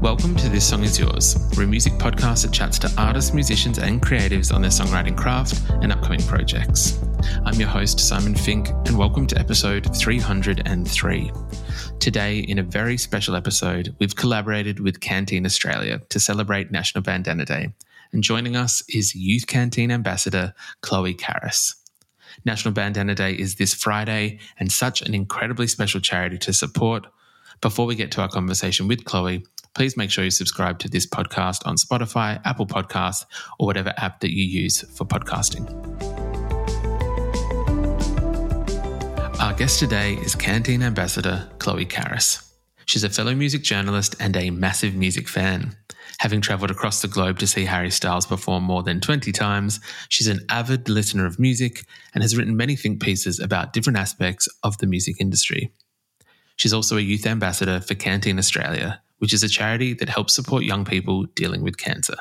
Welcome to This Song Is Yours, we're a music podcast that chats to artists, musicians, and creatives on their songwriting craft and upcoming projects. I'm your host, Simon Fink, and welcome to episode 303. Today, in a very special episode, we've collaborated with Canteen Australia to celebrate National Bandana Day, and joining us is Youth Canteen Ambassador Chloe Caris. National Bandana Day is this Friday, and such an incredibly special charity to support. Before we get to our conversation with Chloe, please make sure you subscribe to this podcast on Spotify, Apple Podcasts, or whatever app that you use for podcasting. Our guest today is Canteen Ambassador Chloe Caris. She's a fellow music journalist and a massive music fan. Having travelled across the globe to see Harry Styles perform more than 20 times, she's an avid listener of music and has written many think pieces about different aspects of the music industry. She's also a youth ambassador for Canteen Australia, which is a charity that helps support young people dealing with cancer.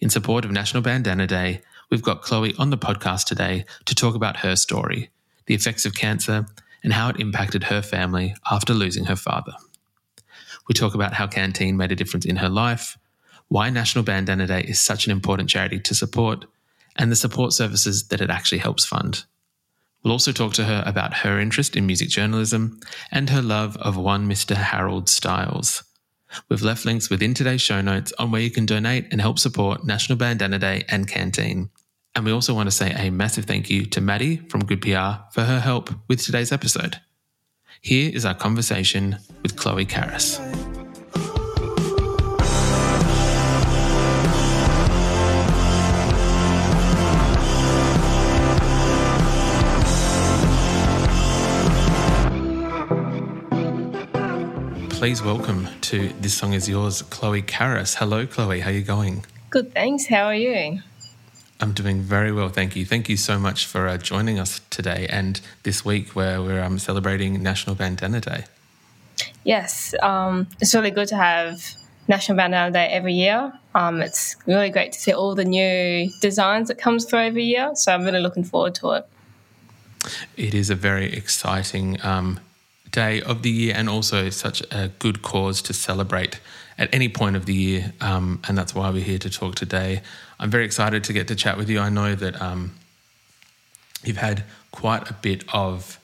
In support of National Bandana Day, we've got Chloe on the podcast today to talk about her story, the effects of cancer, and how it impacted her family after losing her father. We talk about how Canteen made a difference in her life, why National Bandana Day is such an important charity to support, and the support services that it actually helps fund. We'll also talk to her about her interest in music journalism and her love of one Mr. Harold Styles. We've left links within today's show notes on where you can donate and help support National Bandana Day and Canteen. And we also want to say a massive thank you to Maddie from Good PR for her help with today's episode. Here is our conversation with Chloe Caris. Please welcome to This Song Is Yours, Chloe Caris. Hello, Chloe. How are you going? Good, thanks. How are you? I'm doing very well, thank you. Thank you so much for uh, joining us today and this week where we're um, celebrating National Bandana Day. Yes, um, it's really good to have National Bandana Day every year. Um, it's really great to see all the new designs that comes through every year, so I'm really looking forward to it. It is a very exciting um, day of the year and also such a good cause to celebrate at any point of the year. Um, and that's why we're here to talk today. I'm very excited to get to chat with you. I know that um, you've had quite a bit of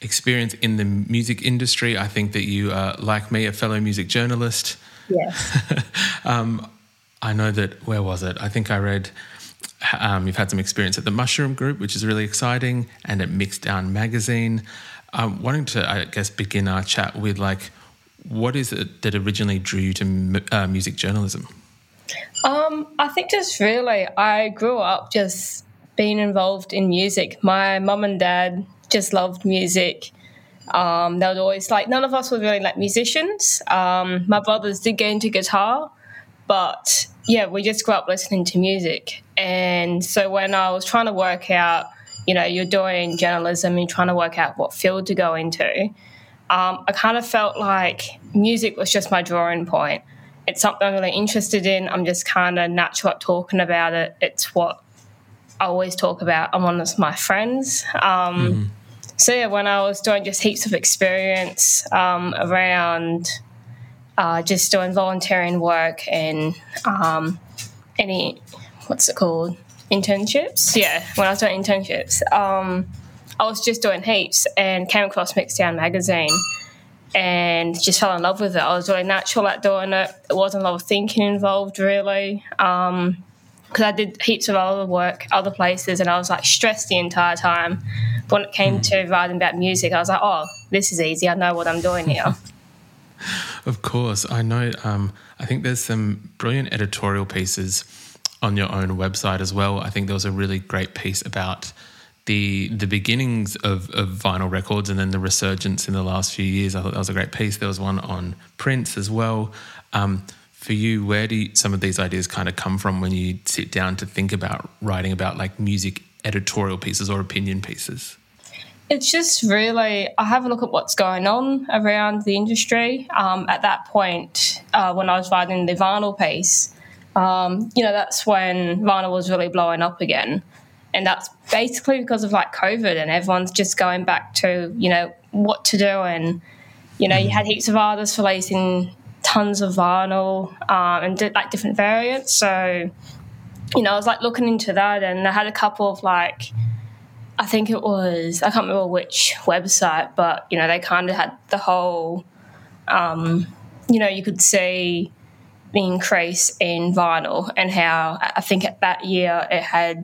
experience in the music industry. I think that you are, like me, a fellow music journalist. Yes. um, I know that, where was it? I think I read. Um, you've had some experience at the Mushroom Group, which is really exciting, and at Mixdown Magazine. I'm wanting to, I guess, begin our chat with like, what is it that originally drew you to uh, music journalism? Um, I think just really, I grew up just being involved in music. My mum and dad just loved music. Um, they would always like, none of us were really like musicians. Um, my brothers did get into guitar, but yeah, we just grew up listening to music. And so when I was trying to work out you know, you're doing journalism and trying to work out what field to go into, um, I kind of felt like music was just my drawing point. It's something I'm really interested in. I'm just kind of natural at talking about it. It's what I always talk about amongst my friends. Um, mm-hmm. So yeah, when I was doing just heaps of experience um, around uh, just doing volunteering work and um, any what's it called internships. Yeah, when I was doing internships, um, I was just doing heaps and came across Mixdown magazine and just fell in love with it. I was really natural at doing it. There wasn't a lot of thinking involved, really. because um, I did heaps of other work, other places, and I was like stressed the entire time. when it came to writing about music, I was like, oh, this is easy. I know what I'm doing here. of course, I know. Um, I think there's some brilliant editorial pieces on your own website as well. I think there was a really great piece about the the beginnings of, of vinyl records and then the resurgence in the last few years. I thought that was a great piece. There was one on Prince as well. Um, for you, where do you, some of these ideas kind of come from when you sit down to think about writing about like music editorial pieces or opinion pieces? It's just really, I have a look at what's going on around the industry. Um, at that point, uh, when I was writing the vinyl piece, um, you know, that's when vinyl was really blowing up again. And that's basically because of like COVID and everyone's just going back to, you know, what to do. And, you know, you had heaps of artists releasing tons of vinyl um, and did like different variants. So, you know, I was like looking into that, and I had a couple of like, I think it was I can't remember which website, but you know, they kind of had the whole, um, you know, you could see increase in vinyl and how I think at that year it had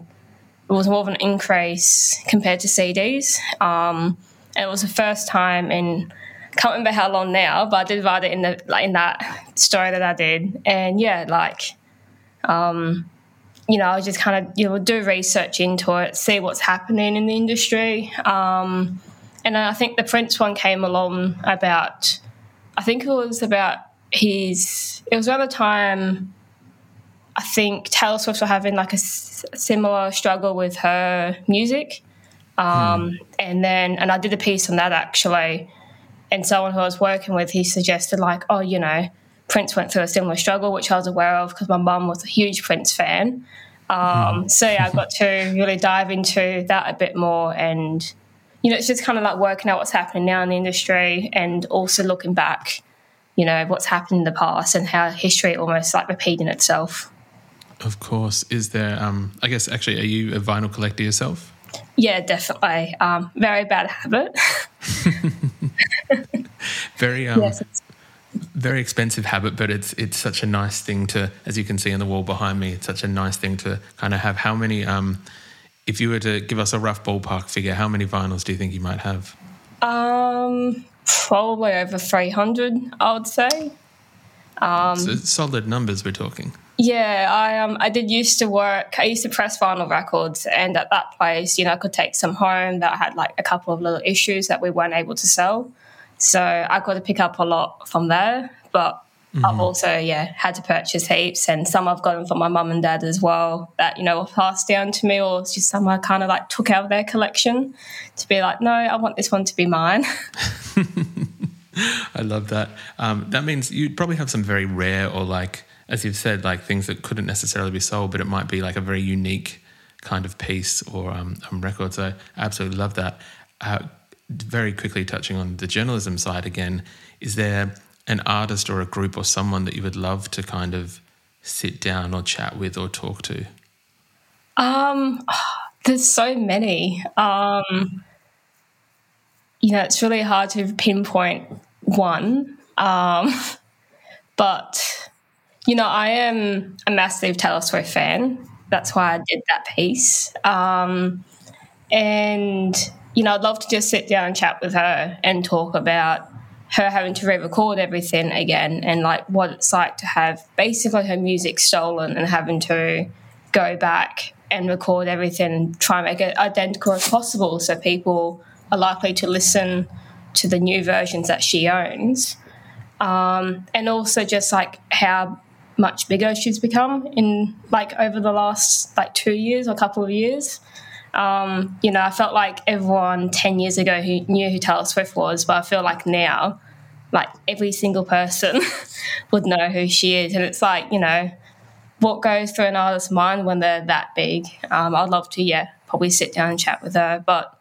it was more of an increase compared to CDs. Um, and it was the first time in can't remember how long now, but I did write it in the like in that story that I did, and yeah, like, um, you know, I just kind of you know do research into it, see what's happening in the industry, um, and I think the Prince one came along about, I think it was about his. It was around the time. I think Taylor Swift was having like a s- similar struggle with her music. Um, hmm. And then, and I did a piece on that actually and someone who I was working with, he suggested like, oh, you know, Prince went through a similar struggle, which I was aware of because my mum was a huge Prince fan. Um, mm. So yeah, I got to really dive into that a bit more, and you know, it's just kind of like working out what's happening now in the industry, and also looking back, you know, what's happened in the past and how history almost like repeating itself. Of course, is there? Um, I guess actually, are you a vinyl collector yourself? Yeah, definitely. Um, very bad habit. very um, yes, very expensive habit, but it's it's such a nice thing to, as you can see on the wall behind me, it's such a nice thing to kind of have. How many? Um, if you were to give us a rough ballpark figure, how many vinyls do you think you might have? Um, probably over three hundred. I would say. Um, so solid numbers we're talking. Yeah, I um I did used to work. I used to press vinyl records, and at that place, you know, I could take some home that had like a couple of little issues that we weren't able to sell. So I got to pick up a lot from there. But mm-hmm. I've also yeah had to purchase heaps, and some I've gotten from my mum and dad as well. That you know were passed down to me, or just some I kind of like took out of their collection to be like, no, I want this one to be mine. I love that. Um, that means you'd probably have some very rare or like as you've said, like things that couldn't necessarily be sold, but it might be like a very unique kind of piece or um, um, record. So I absolutely love that. Uh, very quickly touching on the journalism side again, is there an artist or a group or someone that you would love to kind of sit down or chat with or talk to? Um, there's so many. Um, you know, it's really hard to pinpoint one. Um, but you know, I am a massive Taylor Swift fan. That's why I did that piece. Um, and, you know, I'd love to just sit down and chat with her and talk about her having to re-record everything again and like what it's like to have basically her music stolen and having to go back and record everything and try and make it identical as possible so people are likely to listen to the new versions that she owns um, and also just like how much bigger she's become in like over the last like two years or a couple of years. Um, you know, I felt like everyone 10 years ago who knew who Taylor Swift was, but I feel like now, like every single person would know who she is. And it's like, you know, what goes through an artist's mind when they're that big. Um, I'd love to, yeah, probably sit down and chat with her. But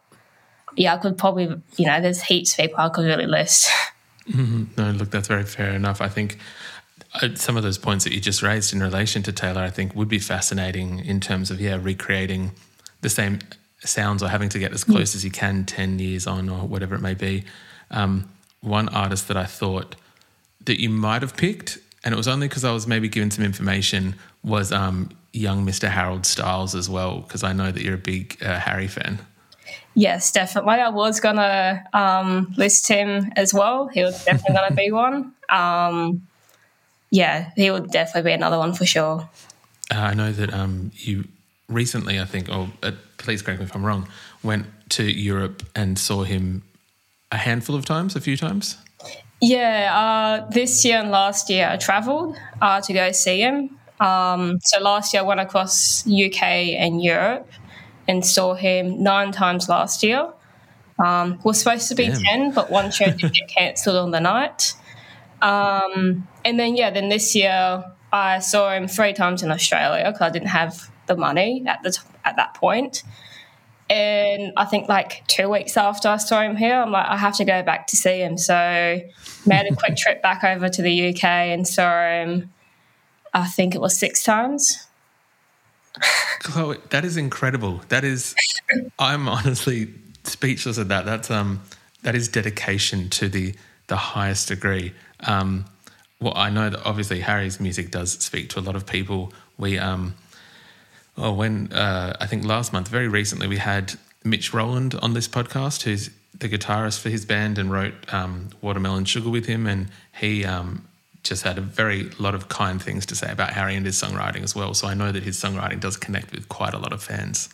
yeah, I could probably, you know, there's heaps of people I could really list. Mm-hmm. No, look, that's very fair enough. I think uh, some of those points that you just raised in relation to Taylor, I think would be fascinating in terms of, yeah, recreating the same sounds or having to get as mm. close as you can 10 years on or whatever it may be. Um, one artist that I thought that you might have picked, and it was only because I was maybe given some information, was um, young Mr. Harold Styles as well, because I know that you're a big uh, Harry fan. Yes, definitely. I was gonna um, list him as well. He was definitely gonna be one. Um, yeah, he would definitely be another one for sure. Uh, I know that um, you recently, I think, or uh, please correct me if I'm wrong, went to Europe and saw him a handful of times, a few times. Yeah, uh, this year and last year I travelled uh, to go see him. Um, so last year I went across UK and Europe and saw him nine times last year. Um, was supposed to be Damn. ten, but one show did get cancelled on the night. Um, and then yeah, then this year I saw him three times in Australia because I didn't have the money at the t- at that point. And I think like two weeks after I saw him here, I'm like, I have to go back to see him. So made a quick trip back over to the UK and saw him. I think it was six times. Chloe, that is incredible. That is, I'm honestly speechless at that. That's um, that is dedication to the the highest degree. Um, well, I know that obviously Harry's music does speak to a lot of people. We um, well, when uh, I think last month, very recently, we had Mitch Rowland on this podcast, who's the guitarist for his band and wrote um, Watermelon Sugar with him, and he um, just had a very lot of kind things to say about Harry and his songwriting as well. So I know that his songwriting does connect with quite a lot of fans.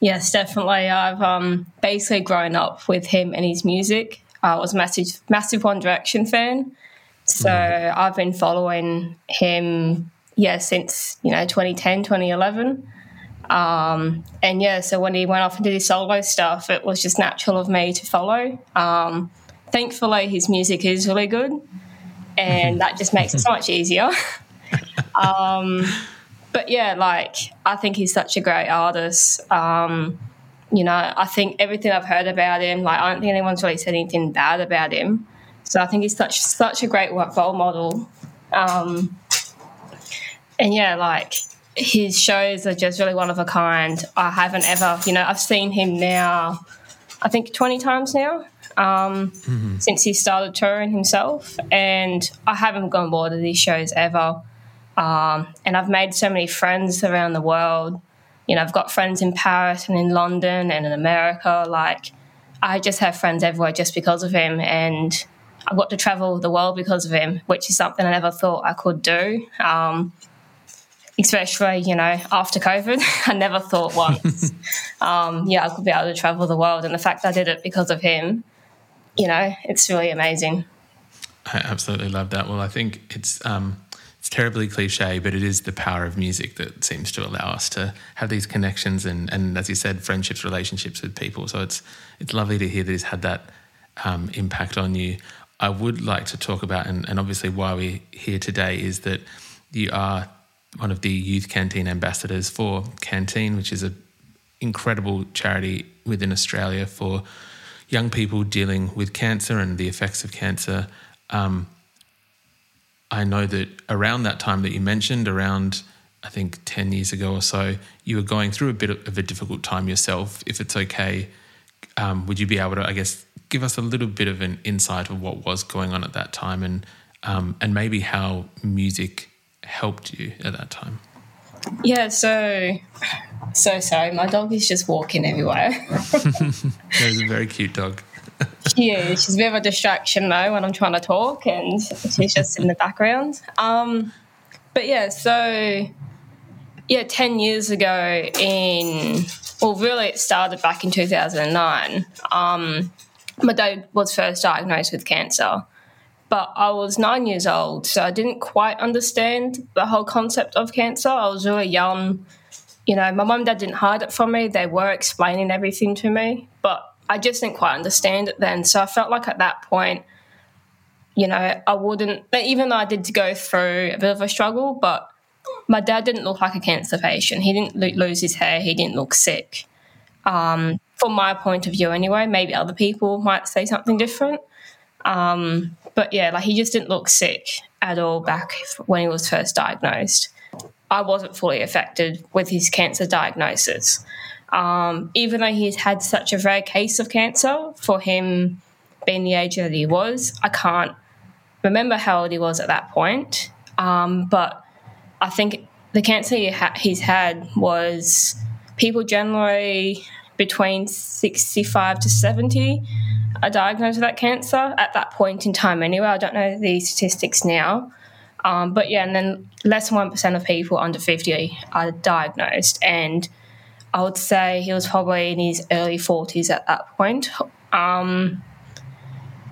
Yes, definitely. I've um, basically grown up with him and his music. I was a massive, massive One Direction fan. So mm. I've been following him, yeah, since, you know, 2010, 2011. Um, and yeah, so when he went off and did his solo stuff, it was just natural of me to follow. Um, thankfully, his music is really good and that just makes it so much easier. um, but yeah, like I think he's such a great artist. Um, you know, I think everything I've heard about him, like I don't think anyone's really said anything bad about him. So I think he's such such a great role model. Um, and yeah, like his shows are just really one of a kind. I haven't ever, you know, I've seen him now, I think 20 times now um, mm-hmm. since he started touring himself. And I haven't gone more to these shows ever. Um, and I've made so many friends around the world. You know, I've got friends in Paris and in London and in America. Like, I just have friends everywhere just because of him. And I've got to travel the world because of him, which is something I never thought I could do. Um, especially, you know, after COVID, I never thought once, um, yeah, I could be able to travel the world. And the fact I did it because of him you know, it's really amazing. I absolutely love that. Well, I think it's um, it's terribly cliche, but it is the power of music that seems to allow us to have these connections and, and as you said, friendships, relationships with people. So it's it's lovely to hear that he's had that um, impact on you. I would like to talk about, and, and obviously why we're here today is that you are one of the youth canteen ambassadors for Canteen, which is an incredible charity within Australia for young people dealing with cancer and the effects of cancer. Um, I know that around that time that you mentioned, around I think 10 years ago or so, you were going through a bit of a difficult time yourself. If it's okay, um, would you be able to, I guess, give us a little bit of an insight of what was going on at that time and, um, and maybe how music helped you at that time? Yeah, so so sorry, my dog is just walking everywhere. There's a very cute dog. she is. She's a bit of a distraction though when I'm trying to talk, and she's just in the background. Um, but yeah, so yeah, ten years ago in well, really it started back in 2009. Um, my dad was first diagnosed with cancer but I was nine years old, so I didn't quite understand the whole concept of cancer. I was really young. You know, my mum and dad didn't hide it from me. They were explaining everything to me, but I just didn't quite understand it then. So I felt like at that point, you know, I wouldn't, even though I did go through a bit of a struggle, but my dad didn't look like a cancer patient. He didn't lose his hair, he didn't look sick. Um, from my point of view, anyway, maybe other people might say something different. Um, but yeah, like he just didn't look sick at all back when he was first diagnosed. I wasn't fully affected with his cancer diagnosis. Um, even though he's had such a rare case of cancer, for him being the age that he was, I can't remember how old he was at that point. Um, but I think the cancer he ha- he's had was people generally between 65 to 70 are diagnosed with that cancer at that point in time anyway. I don't know the statistics now. Um, but yeah, and then less than 1% of people under 50 are diagnosed. And I would say he was probably in his early 40s at that point. Um,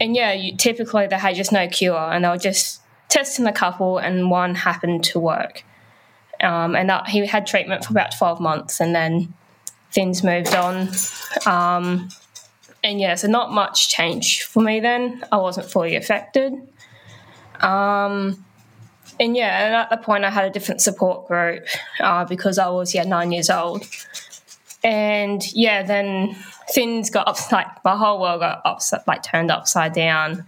and yeah, you, typically they had just no cure and they were just testing the couple, and one happened to work. Um, and that, he had treatment for about 12 months and then things moved on. Um, and yeah, so not much change for me then. I wasn't fully affected. Um, and yeah, and at the point I had a different support group uh, because I was yeah nine years old, and yeah, then things got up like my whole world got upside like turned upside down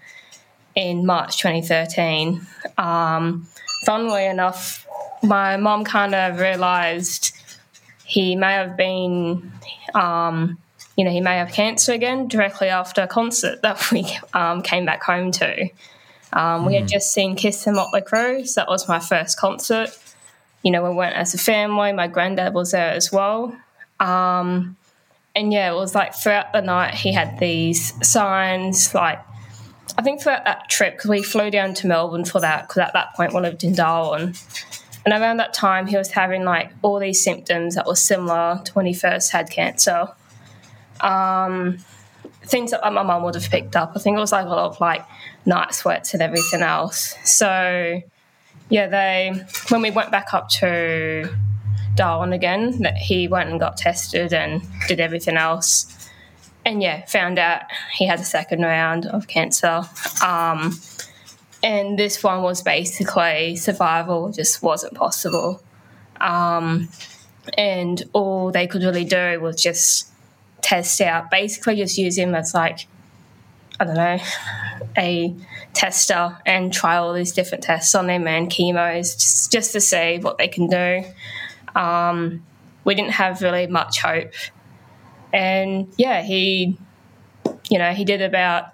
in March 2013. Um, funnily enough, my mom kind of realised he may have been, um, you know, he may have cancer again directly after a concert that we um, came back home to. Um, we had hmm. just seen Kiss and Motley Crue, so that was my first concert. You know, we went as a family. My granddad was there as well. Um, and yeah, it was like throughout the night, he had these signs. Like, I think throughout that trip, because we flew down to Melbourne for that, because at that point we lived in Darwin. And around that time, he was having like all these symptoms that were similar to when he first had cancer. Um, things that my mum would have picked up. I think it was like a lot of like night sweats and everything else. So yeah, they when we went back up to Darwin again, that he went and got tested and did everything else. And yeah, found out he had a second round of cancer. Um, and this one was basically survival just wasn't possible. Um, and all they could really do was just test out, basically just use him as like, I don't know, a tester and try all these different tests on him and chemos just, just to see what they can do. Um, we didn't have really much hope. And yeah, he, you know, he did about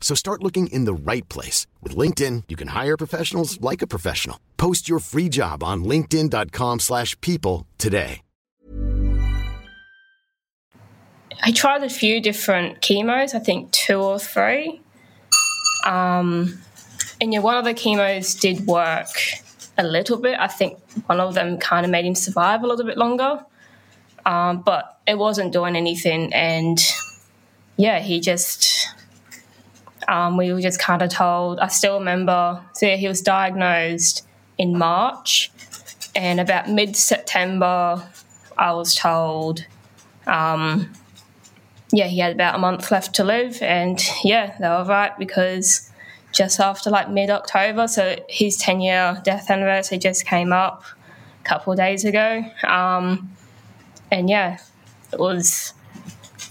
So start looking in the right place. With LinkedIn, you can hire professionals like a professional. Post your free job on linkedin.com slash people today. I tried a few different chemos, I think two or three. Um, and yeah, one of the chemos did work a little bit. I think one of them kind of made him survive a little bit longer. Um, but it wasn't doing anything. And yeah, he just um, we were just kind of told. I still remember. So yeah, he was diagnosed in March, and about mid September, I was told. Um, yeah, he had about a month left to live, and yeah, they were right because just after like mid October, so his 10 year death anniversary just came up a couple of days ago. Um, and yeah, it was,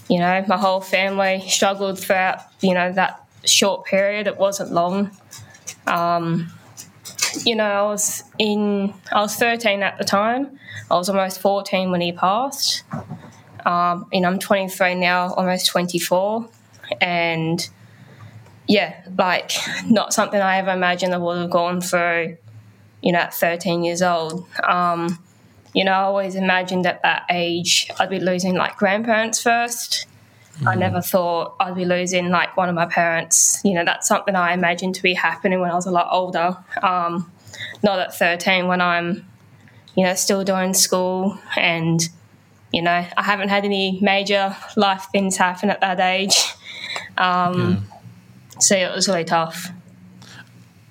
you know, my whole family struggled throughout, you know, that short period. It wasn't long. Um, you know, I was in, I was 13 at the time. I was almost 14 when he passed. Um, and I'm 23 now, almost 24. And yeah, like not something I ever imagined I would have gone through, you know, at 13 years old. Um, you know, I always imagined at that age I'd be losing like grandparents first Mm. I never thought I'd be losing like one of my parents. You know, that's something I imagined to be happening when I was a lot older. Um, not at 13 when I'm, you know, still doing school and, you know, I haven't had any major life things happen at that age. Um, yeah. So it was really tough.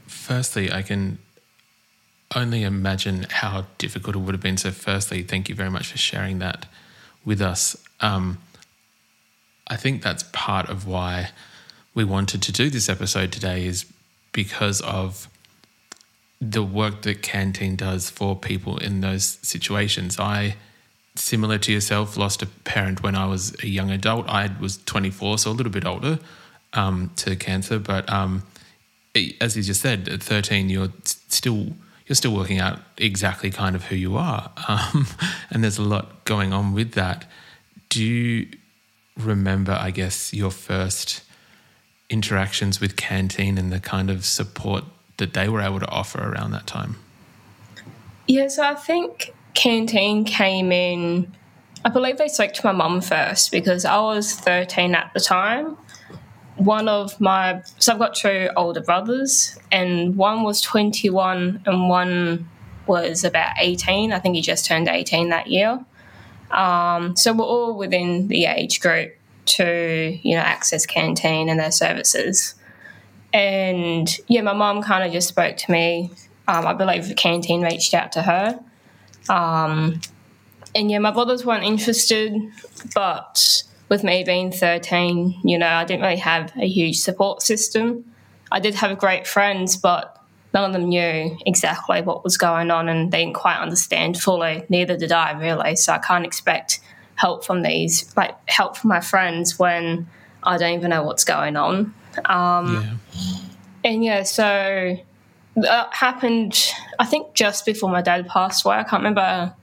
firstly, I can only imagine how difficult it would have been. So, firstly, thank you very much for sharing that with us. Um, I think that's part of why we wanted to do this episode today, is because of the work that Canteen does for people in those situations. I, similar to yourself, lost a parent when I was a young adult. I was 24, so a little bit older um, to cancer. But um, as you just said, at 13, you're still you're still working out exactly kind of who you are, um, and there's a lot going on with that. Do you remember, I guess, your first interactions with Canteen and the kind of support that they were able to offer around that time? Yeah, so I think Canteen came in. I believe they spoke to my mum first because I was 13 at the time one of my so I've got two older brothers, and one was 21 and one was about 18. I think he just turned 18 that year. Um, so we're all within the age group to you know access canteen and their services. And yeah, my mom kind of just spoke to me. Um, I believe the canteen reached out to her. Um, and yeah, my brothers weren't interested, but with me being 13, you know, I didn't really have a huge support system. I did have great friends, but none of them knew exactly what was going on and they didn't quite understand fully. Neither did I, really. So I can't expect help from these, like help from my friends when I don't even know what's going on. Um, yeah. And yeah, so that happened, I think, just before my dad passed away. I can't remember.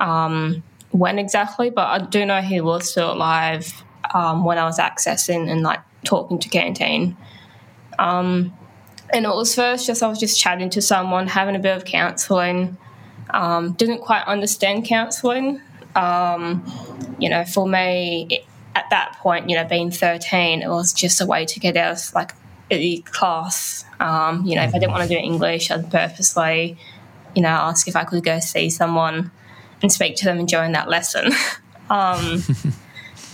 Um, when exactly, but I do know he was still alive um, when I was accessing and like talking to Canteen. Um, and it was first just I was just chatting to someone, having a bit of counselling. Um, didn't quite understand counselling. Um, you know, for me it, at that point, you know, being 13, it was just a way to get out of like the class. Um, you know, if I didn't want to do English, I'd purposely, you know, ask if I could go see someone and speak to them during that lesson.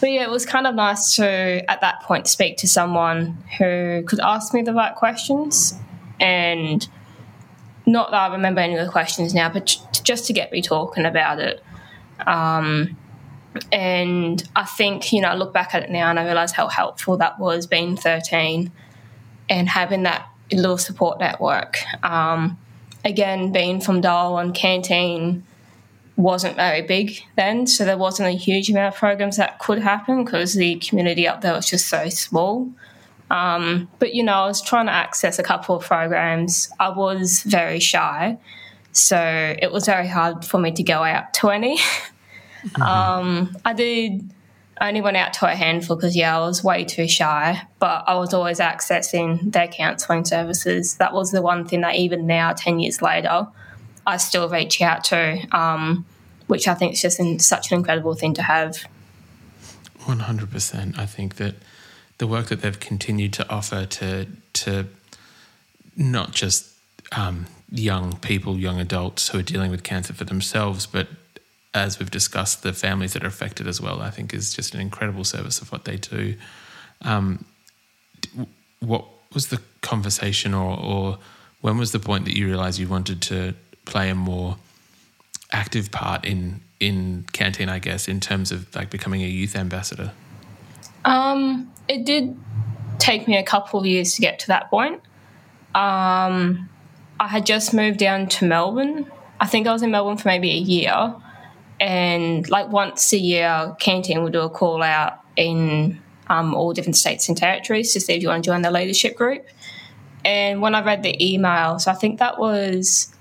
but yeah, it was kind of nice to, at that point, speak to someone who could ask me the right questions. And not that I remember any of the questions now, but just to get me talking about it. Um, and I think, you know, I look back at it now and I realize how helpful that was being 13 and having that little support network. Um, again, being from Darwin, Canteen, wasn't very big then, so there wasn't a huge amount of programs that could happen because the community up there was just so small. Um, but you know, I was trying to access a couple of programs. I was very shy, so it was very hard for me to go out to any. mm-hmm. um, I did I only went out to a handful because yeah, I was way too shy. But I was always accessing their counselling services. That was the one thing that even now, ten years later, I still reach out to, um, which I think is just such an incredible thing to have. 100%. I think that the work that they've continued to offer to, to not just um, young people, young adults who are dealing with cancer for themselves, but as we've discussed, the families that are affected as well, I think is just an incredible service of what they do. Um, what was the conversation, or, or when was the point that you realized you wanted to play a more active part in in canteen i guess in terms of like becoming a youth ambassador? Um it did take me a couple of years to get to that point. Um i had just moved down to melbourne. I think i was in melbourne for maybe a year. And like once a year canteen would do a call out in um, all different states and territories to see if you want to join the leadership group. And when i read the email so i think that was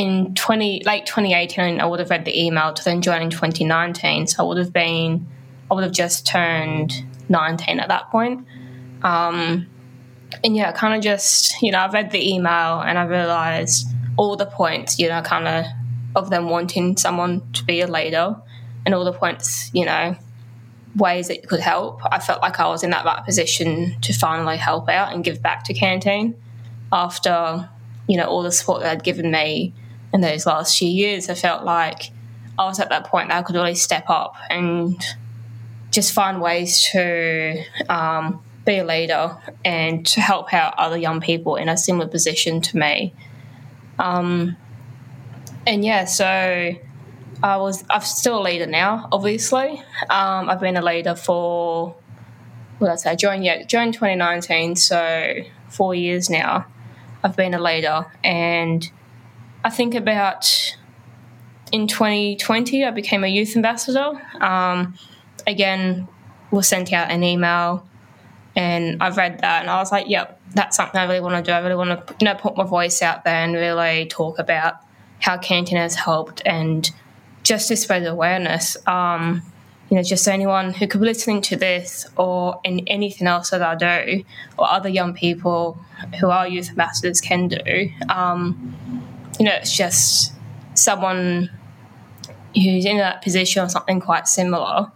in 20 late 2018 i would have read the email to then join in 2019 so i would have been i would have just turned 19 at that point. Um, and yeah kind of just you know i read the email and i realized all the points you know kind of of them wanting someone to be a leader and all the points you know ways that you could help. I felt like i was in that right position to finally help out and give back to canteen after you know all the support that had given me in those last few years, I felt like I was at that point that I could really step up and just find ways to um, be a leader and to help out other young people in a similar position to me. Um, and yeah, so I was I'm still a leader now. Obviously, um, I've been a leader for what did I say? Joined yeah, joined 2019, so four years now. I've been a leader, and I think about in 2020 I became a youth ambassador. Um, again, was sent out an email, and I've read that, and I was like, "Yep, that's something I really want to do. I really want to you know put my voice out there and really talk about how Canteen has helped and just to spread awareness." Um, you know, just anyone who could be listening to this or in anything else that I do, or other young people who are youth ambassadors can do. Um, you know, it's just someone who's in that position or something quite similar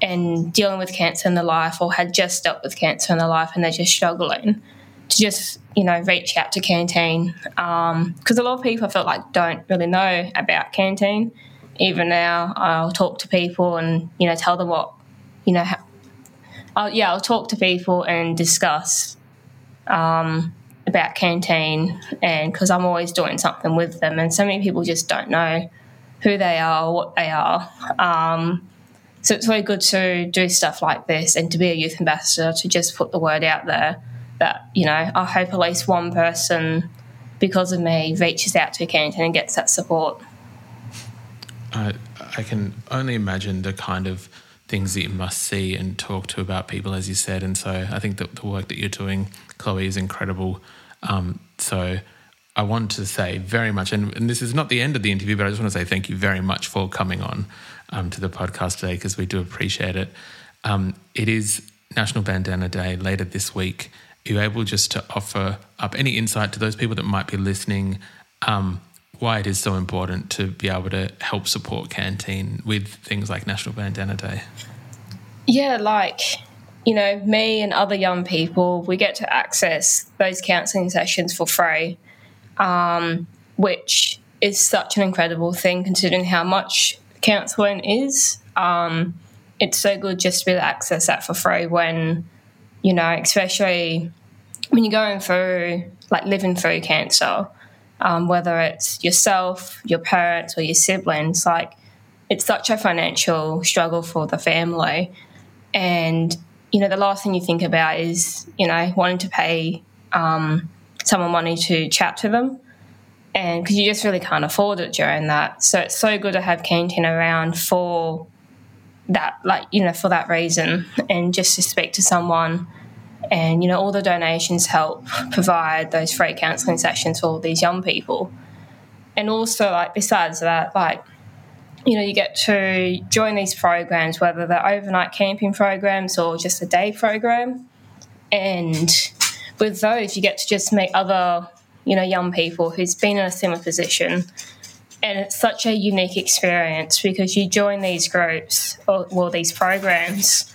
and dealing with cancer in their life or had just dealt with cancer in their life and they're just struggling to just you know reach out to canteen. Because um, a lot of people I feel like don't really know about canteen. Even now I'll talk to people and you know tell them what you know I'll, yeah I'll talk to people and discuss um, about canteen and because I'm always doing something with them and so many people just don't know who they are what they are um, so it's really good to do stuff like this and to be a youth ambassador to just put the word out there that you know I hope at least one person because of me reaches out to canteen and gets that support I, I can only imagine the kind of things that you must see and talk to about people, as you said. And so I think that the work that you're doing, Chloe, is incredible. Um, so I want to say very much, and, and, this is not the end of the interview, but I just want to say thank you very much for coming on um, to the podcast today because we do appreciate it. Um, it is National Bandana Day later this week. Are you able just to offer up any insight to those people that might be listening? Um, why it is so important to be able to help support Canteen with things like National Bandana Day. Yeah, like, you know, me and other young people, we get to access those counselling sessions for free, um, which is such an incredible thing considering how much counselling is. Um, it's so good just to be able to access that for free when, you know, especially when you're going through, like, living through cancer um, whether it's yourself, your parents, or your siblings. Like, it's such a financial struggle for the family. And, you know, the last thing you think about is, you know, wanting to pay um, someone money to chat to them. And because you just really can't afford it during that. So it's so good to have Canteen around for that, like, you know, for that reason and just to speak to someone and, you know, all the donations help provide those free counselling sessions for all these young people. And also, like, besides that, like, you know, you get to join these programs, whether they're overnight camping programs or just a day program. And with those, you get to just meet other, you know, young people who's been in a similar position. And it's such a unique experience because you join these groups or well, these programs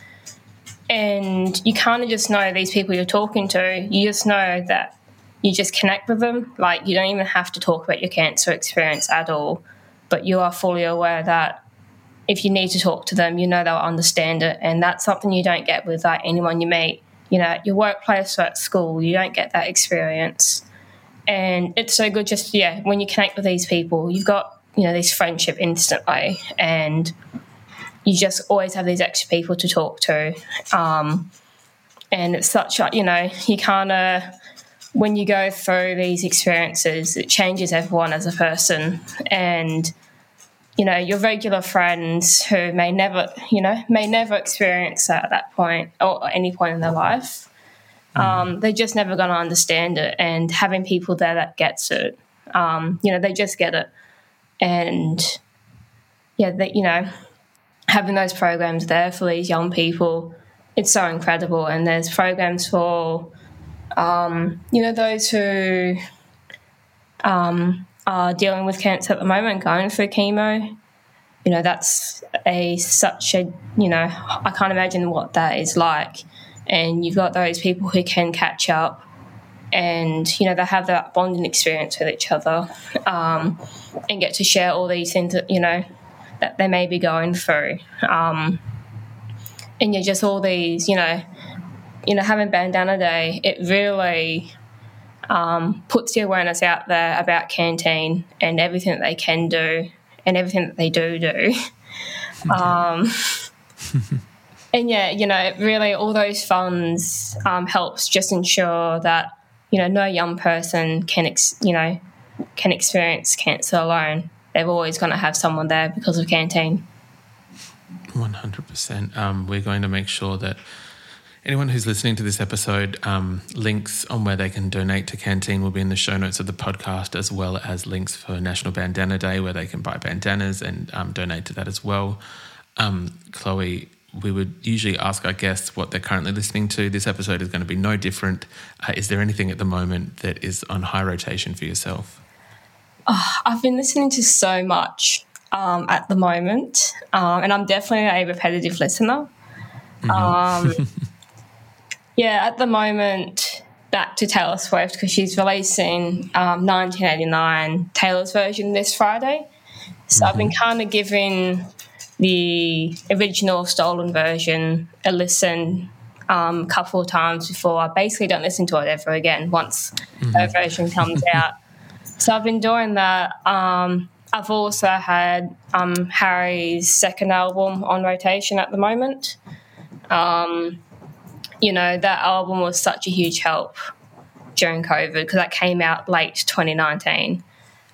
and you kind of just know these people you're talking to. You just know that you just connect with them. Like you don't even have to talk about your cancer experience at all, but you are fully aware that if you need to talk to them, you know they'll understand it, and that's something you don't get with like anyone you meet. You know, at your workplace or at school, you don't get that experience, and it's so good. Just yeah, when you connect with these people, you've got you know this friendship instantly, and you just always have these extra people to talk to. Um, and it's such a, you know, you kind of, when you go through these experiences, it changes everyone as a person. And, you know, your regular friends who may never, you know, may never experience that at that point or any point in their life, mm. um, they're just never going to understand it. And having people there that gets it, um, you know, they just get it. And, yeah, that, you know, having those programs there for these young people, it's so incredible. And there's programs for, um, you know, those who um, are dealing with cancer at the moment, going through chemo. You know, that's a such a you know, I can't imagine what that is like. And you've got those people who can catch up, and you know they have that bonding experience with each other, um, and get to share all these things that you know that they may be going through. Um, and you're just all these, you know, you know, having Bandana Day, it really um, puts the awareness out there about Canteen and everything that they can do and everything that they do do. Um, and yeah, you know, really all those funds um, helps just ensure that you know no young person can ex- you know can experience cancer alone. They're always going to have someone there because of Canteen. One hundred percent. Um, we're going to make sure that Anyone who's listening to this episode, um, links on where they can donate to Canteen will be in the show notes of the podcast, as well as links for National Bandana Day, where they can buy bandanas and um, donate to that as well. Um, Chloe, we would usually ask our guests what they're currently listening to. This episode is going to be no different. Uh, is there anything at the moment that is on high rotation for yourself? Oh, I've been listening to so much um, at the moment, um, and I'm definitely a repetitive listener. Mm-hmm. Um, Yeah, at the moment, back to Taylor Swift because she's releasing um, 1989 Taylor's version this Friday. So mm-hmm. I've been mm-hmm. kind of giving the original stolen version a listen um, a couple of times before I basically don't listen to it ever again once mm-hmm. that version comes out. So I've been doing that. Um, I've also had um, Harry's second album on rotation at the moment. Um, you know, that album was such a huge help during COVID because that came out late 2019.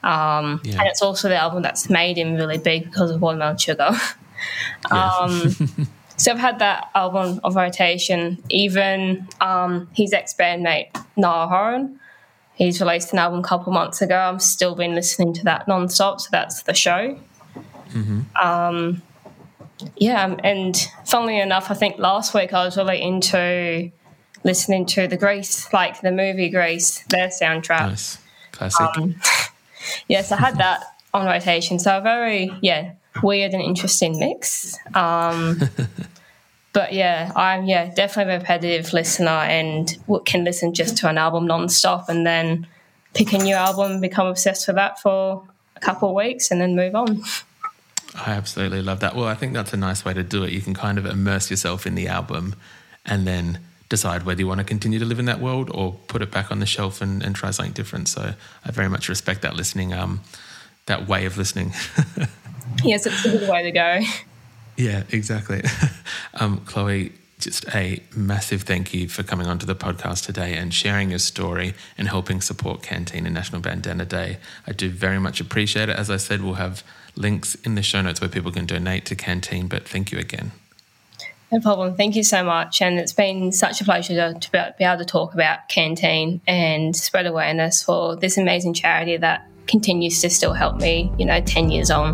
Um, yeah. And it's also the album that's made him really big because of Watermelon Sugar. um, so I've had that album of rotation. Even um, his ex bandmate, Niall Horan, he's released an album a couple months ago. I'm still been listening to that nonstop. So that's the show. Mm-hmm. Um, yeah, and funnily enough, I think last week I was really into listening to the Grease, like the movie Grease, their soundtrack. Nice. Classic. Um, yes, I had that on rotation. So a very, yeah, weird and interesting mix. Um, but yeah, I'm yeah definitely a repetitive listener and can listen just to an album non-stop and then pick a new album, become obsessed with that for a couple of weeks, and then move on. I absolutely love that. Well, I think that's a nice way to do it. You can kind of immerse yourself in the album and then decide whether you want to continue to live in that world or put it back on the shelf and, and try something different. So I very much respect that listening, um, that way of listening. yes, it's a good way to go. Yeah, exactly. um, Chloe, just a massive thank you for coming onto the podcast today and sharing your story and helping support Canteen and National Bandana Day. I do very much appreciate it. As I said, we'll have links in the show notes where people can donate to Canteen. But thank you again. No problem. Thank you so much. And it's been such a pleasure to, to be able to talk about Canteen and spread awareness for this amazing charity that continues to still help me, you know, 10 years on.